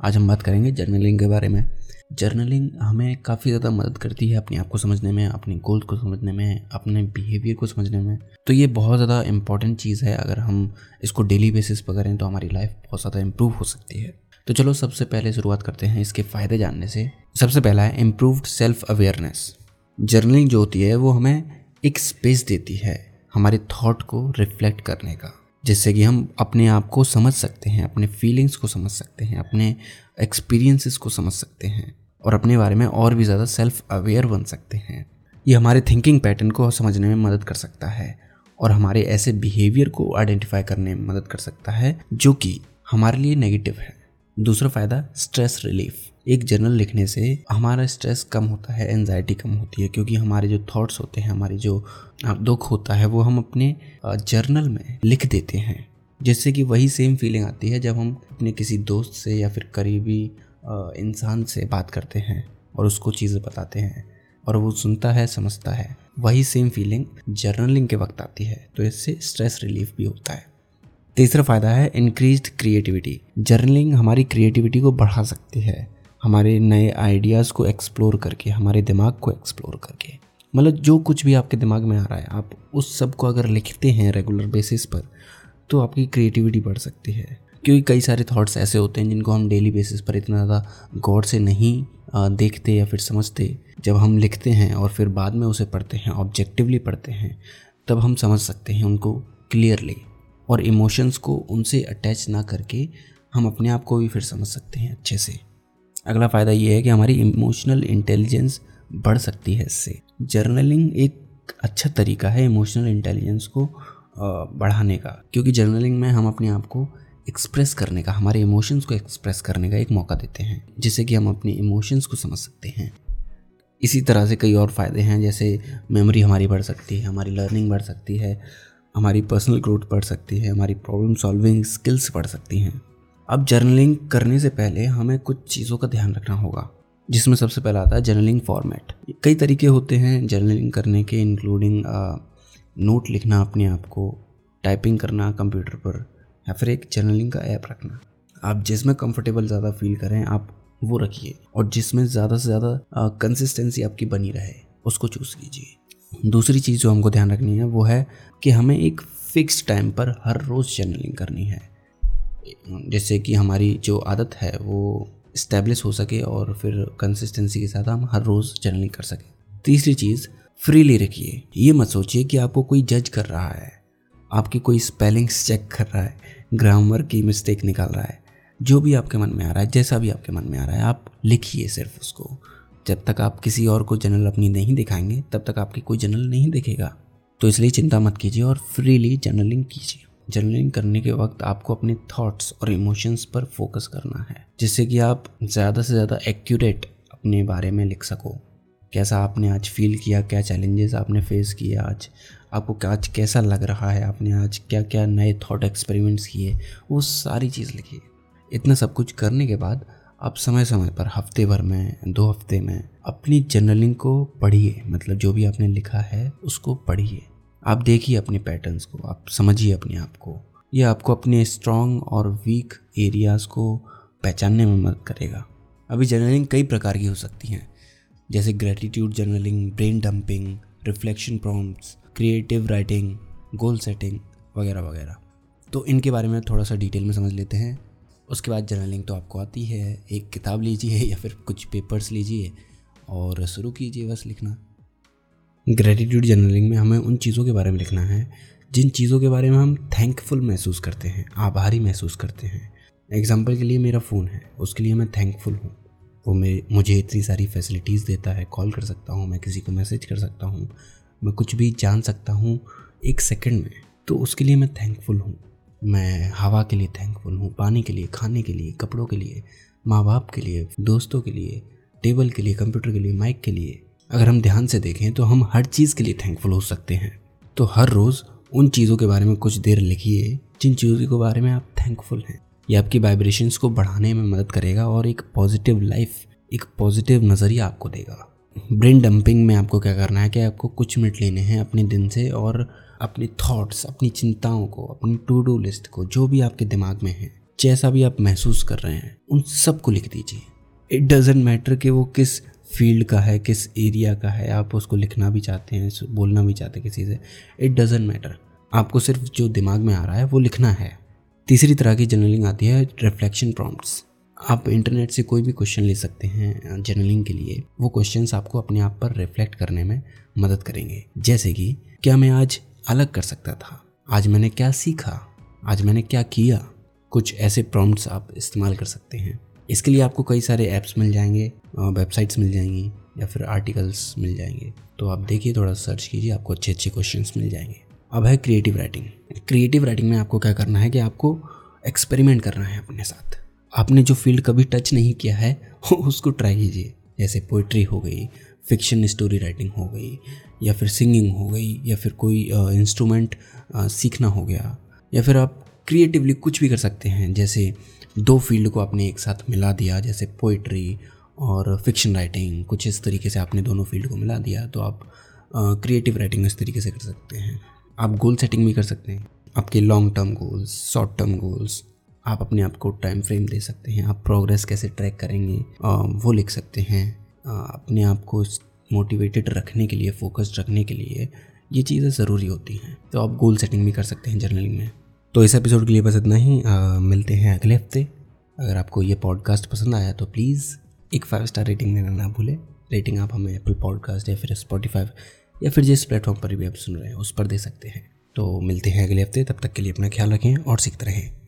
आज हम बात करेंगे जर्नलिंग के बारे में। जर्नलिंग हमें काफ़ी ज़्यादा मदद करती है अपने आप को समझने में, अपने गोल को समझने में, अपने बिहेवियर को समझने में। तो ये बहुत ज़्यादा इंपॉर्टेंट चीज़ है, अगर हम इसको डेली बेसिस पर करें तो हमारी लाइफ बहुत ज़्यादा इम्प्रूव हो सकती है। तो चलो सबसे पहले शुरुआत करते हैं इसके फ़ायदे जानने से। सबसे पहला है इम्प्रूव्ड सेल्फ अवेयरनेस जर्नलिंग जो होती है वो हमें एक स्पेस देती है, हमारे थॉट को रिफ्लेक्ट करने का। जिससे कि हम अपने आप को समझ सकते हैं, अपने फीलिंग्स को समझ सकते हैं, अपने एक्सपीरियंसेस को समझ सकते हैं और अपने बारे में और भी ज़्यादा सेल्फ अवेयर बन सकते हैं। ये हमारे थिंकिंग पैटर्न को समझने में मदद कर सकता है और हमारे ऐसे बिहेवियर को आइडेंटिफाई करने में मदद कर सकता है जो कि हमारे लिए नेगेटिव है। दूसरा फ़ायदा स्ट्रेस रिलीफ एक जर्नल लिखने से हमारा स्ट्रेस कम होता है एनजाइटी कम होती है, क्योंकि हमारे जो थॉट्स होते हैं, हमारे जो दुख होता है, वो हम अपने जर्नल में लिख देते हैं। जिससे कि वही सेम फीलिंग आती है जब हम अपने किसी दोस्त से या फिर करीबी इंसान से बात करते हैं और उसको चीज़ें बताते हैं और वो सुनता है, समझता है। वही सेम फीलिंग जर्नलिंग के वक्त आती है तो इससे स्ट्रेस रिलीफ भी होता है। तीसरा फ़ायदा है इंक्रीज क्रिएटिविटी जर्नलिंग हमारी क्रिएटिविटी को बढ़ा सकती है। हमारे नए आइडियाज़ को एक्सप्लोर करके, हमारे दिमाग को एक्सप्लोर करके। मतलब जो कुछ भी आपके दिमाग में आ रहा है, आप उस सबको अगर लिखते हैं रेगुलर बेसिस पर तो आपकी क्रिएटिविटी बढ़ सकती है। क्योंकि कई सारे थॉट्स ऐसे होते हैं जिनको हम डेली बेसिस पर इतना ज़्यादा गौर से नहीं देखते या फिर समझते। जब हम लिखते हैं और फिर बाद में उसे पढ़ते हैं ऑब्जेक्टिवली पढ़ते हैं, तब हम समझ सकते हैं उनको क्लियरली और इमोशंस को उनसे अटैच ना करके हम अपने आप को भी फिर समझ सकते हैं अच्छे से। अगला फ़ायदा ये है कि हमारी इमोशनल इंटेलिजेंस बढ़ सकती है इससे। जर्नलिंग एक अच्छा तरीका है इमोशनल इंटेलिजेंस को बढ़ाने का। क्योंकि जर्नलिंग में हम अपने आप को एक्सप्रेस करने का, हमारे इमोशंस को एक्सप्रेस करने का एक मौका देते हैं, जिससे कि हम अपने इमोशंस को समझ सकते हैं। इसी तरह से कई और फ़ायदे हैं, जैसे मेमोरी हमारी बढ़ सकती है, हमारी लर्निंग बढ़ सकती है हमारी पर्सनल ग्रोथ बढ़ सकती है, हमारी प्रॉब्लम सॉल्विंग स्किल्स बढ़ सकती हैं। अब जर्नलिंग करने से पहले हमें कुछ चीज़ों का ध्यान रखना होगा, जिसमें सबसे पहला आता है जर्नलिंग फॉर्मेट कई तरीके होते हैं जर्नलिंग करने के इंक्लूडिंग नोट लिखना अपने आप को टाइपिंग करना कंप्यूटर पर, या फिर एक जर्नलिंग का ऐप रखना। आप जिसमें कंफर्टेबल ज़्यादा फील करें, आप वो रखिए, और जिसमें ज़्यादा से ज़्यादा कंसिस्टेंसी आपकी बनी रहे, उसको चूज़ कीजिए। दूसरी चीज़ जो हमको ध्यान रखनी है वो है कि हमें एक फ़िक्स टाइम पर हर रोज़ जर्नलिंग करनी है। जिससे कि हमारी जो आदत है वो इस्टेब्लिश हो सके और फिर कंसिस्टेंसी के साथ हम हर रोज़ जर्नलिंग कर सकें। तीसरी चीज़ फ्रीली रखिए। ये मत सोचिए कि आपको कोई जज कर रहा है, आपकी कोई स्पेलिंग्स चेक कर रहा है ग्रामर की मिस्टेक निकाल रहा है, जो भी आपके मन में आ रहा है, जैसा भी आपके मन में आ रहा है, आप लिखिए सिर्फ़ उसको। जब तक आप किसी और को जनरल अपनी नहीं दिखाएँगे, तब तक आपकी कोई जनरल नहीं दिखेगा। तो इसलिए चिंता मत कीजिए और फ्रीली जर्नलिंग कीजिए। जर्नलिंग करने के वक्त आपको अपने थॉट्स और इमोशंस पर फोकस करना है, जिससे कि आप ज़्यादा से ज़्यादा एक्यूरेट अपने बारे में लिख सको। कैसा आपने आज फील किया, क्या चैलेंजेस आपने फेस किए आज, आपको आज कैसा लग रहा है आपने आज क्या क्या नए थॉट एक्सपेरिमेंट्स किए, वो सारी चीज़ लिखिए। इतना सब कुछ करने के बाद आप समय समय पर हफ़्ते भर में, दो हफ़्ते में अपनी जर्नलिंग को पढ़िए। मतलब जो भी आपने लिखा है, उसको पढ़िए। आप देखिए अपने पैटर्न्स को, आप समझिए अपने आप को। ये आपको अपने स्ट्रॉन्ग और वीक एरियाज़ को पहचानने में मदद करेगा। अभी जर्नलिंग कई प्रकार की हो सकती हैं। जैसे gratitude journaling brain dumping reflection prompts creative writing goal setting वगैरह वगैरह। तो इनके बारे में थोड़ा सा डिटेल में समझ लेते हैं। उसके बाद जर्नलिंग तो आपको आती है, एक किताब लीजिए या फिर कुछ पेपर्स लीजिए और शुरू कीजिए बस लिखना। ग्रेटिट्यूड जर्नलिंग में हमें उन चीज़ों के बारे में लिखना है, जिन चीज़ों के बारे में हम थैंकफुल महसूस करते हैं, आभारी महसूस करते हैं। एग्ज़ाम्पल के लिए मेरा फ़ोन है, उसके लिए मैं थैंकफुल हूँ। वो मेरे मुझे इतनी सारी फैसिलिटीज़ देता है कॉल कर सकता हूँ, मैं किसी को मैसेज कर सकता हूँ, मैं कुछ भी जान सकता हूँ एक सेकंड में तो उसके लिए मैं थैंकफुल हूँ। मैं हवा के लिए थैंकफुल हूँ, पानी के लिए, खाने के लिए, कपड़ों के लिए माँ बाप के लिए, दोस्तों के लिए टेबल के लिए कंप्यूटर के लिए माइक के लिए। अगर हम ध्यान से देखें तो हम हर चीज़ के लिए थैंकफुल हो सकते हैं। तो हर रोज़ उन चीज़ों के बारे में कुछ देर लिखिए जिन चीज़ों के बारे में आप थैंकफुल हैं। ये आपकी वाइब्रेशंस को बढ़ाने में मदद करेगा और एक पॉजिटिव लाइफ एक पॉजिटिव नज़रिया आपको देगा। ब्रेन डंपिंग में आपको क्या करना है कि आपको कुछ मिनट लेने हैं अपने दिन से और अपने थॉट्स अपनी चिंताओं को, अपनी टू डू लिस्ट को, जो भी आपके दिमाग में है, जैसा भी आप महसूस कर रहे हैं, उन सबको लिख दीजिए। इट डजेंट मैटर कि वो किस फ़ील्ड का है, किस एरिया का है, आप उसको लिखना भी चाहते हैं बोलना भी चाहते हैं किसी से। इट डजेंट मैटर आपको सिर्फ़ जो दिमाग में आ रहा है, वो लिखना है। तीसरी तरह की जर्नलिंग आती है रिफ्लेक्शन प्रॉम्प्ट्स आप इंटरनेट से कोई भी क्वेश्चन ले सकते हैं जर्नलिंग के लिए। वो क्वेश्चंस आपको अपने आप पर रिफ्लेक्ट करने में मदद करेंगे। जैसे कि, क्या मैं आज अलग कर सकता था। आज मैंने क्या सीखा? आज मैंने क्या किया? कुछ ऐसे प्रॉम्प्ट्स आप इस्तेमाल कर सकते हैं। इसके लिए आपको कई सारे ऐप्स मिल जाएँगे वेबसाइट्स मिल जाएँगी या फिर आर्टिकल्स मिल जाएँगे। तो आप देखिए, थोड़ा सर्च कीजिए, आपको अच्छे अच्छे क्वेश्चन मिल जाएँगे। अब है क्रिएटिव राइटिंग क्रिएटिव राइटिंग में आपको क्या करना है कि आपको एक्सपेरिमेंट करना है अपने साथ। आपने जो फ़ील्ड कभी टच नहीं किया है, उसको ट्राई कीजिए। जैसे पोइट्री हो गई फिक्शन स्टोरी राइटिंग हो गई, या फिर सिंगिंग हो गई, या फिर कोई इंस्ट्रूमेंट सीखना हो गया, या फिर आप क्रिएटिवली कुछ भी कर सकते हैं। जैसे दो फ़ील्ड को आपने एक साथ मिला दिया, जैसे पोइट्री और फिक्शन राइटिंग कुछ इस तरीके से आपने दोनों फ़ील्ड को मिला दिया तो आप क्रिएटिव राइटिंग इस तरीके से कर सकते हैं। आप गोल सेटिंग भी कर सकते हैं, आपके long term goals short term goals आप अपने आप को टाइम फ्रेम दे सकते हैं, आप प्रोग्रेस कैसे ट्रैक करेंगे वो लिख सकते हैं। अपने आप को मोटिवेटेड रखने के लिए फोकस्ड रखने के लिए ये चीज़ें ज़रूरी होती हैं। तो आप गोल सेटिंग भी कर सकते हैं जर्नलिंग में। तो इस एपिसोड के लिए बस इतना ही। आ, मिलते हैं अगले हफ़्ते। अगर आपको ये पॉडकास्ट पसंद आया तो प्लीज़ एक फाइव स्टार रेटिंग देना ना भूलें। रेटिंग आप हमें एप्पल पॉडकास्ट या फिर स्पॉटीफाई या फिर जिस प्लेटफॉर्म पर भी आप सुन रहे हैं उस पर दे सकते हैं। तो मिलते हैं अगले हफ़्ते। तब तक के लिए अपना ख्याल रखें और सीखते रहें।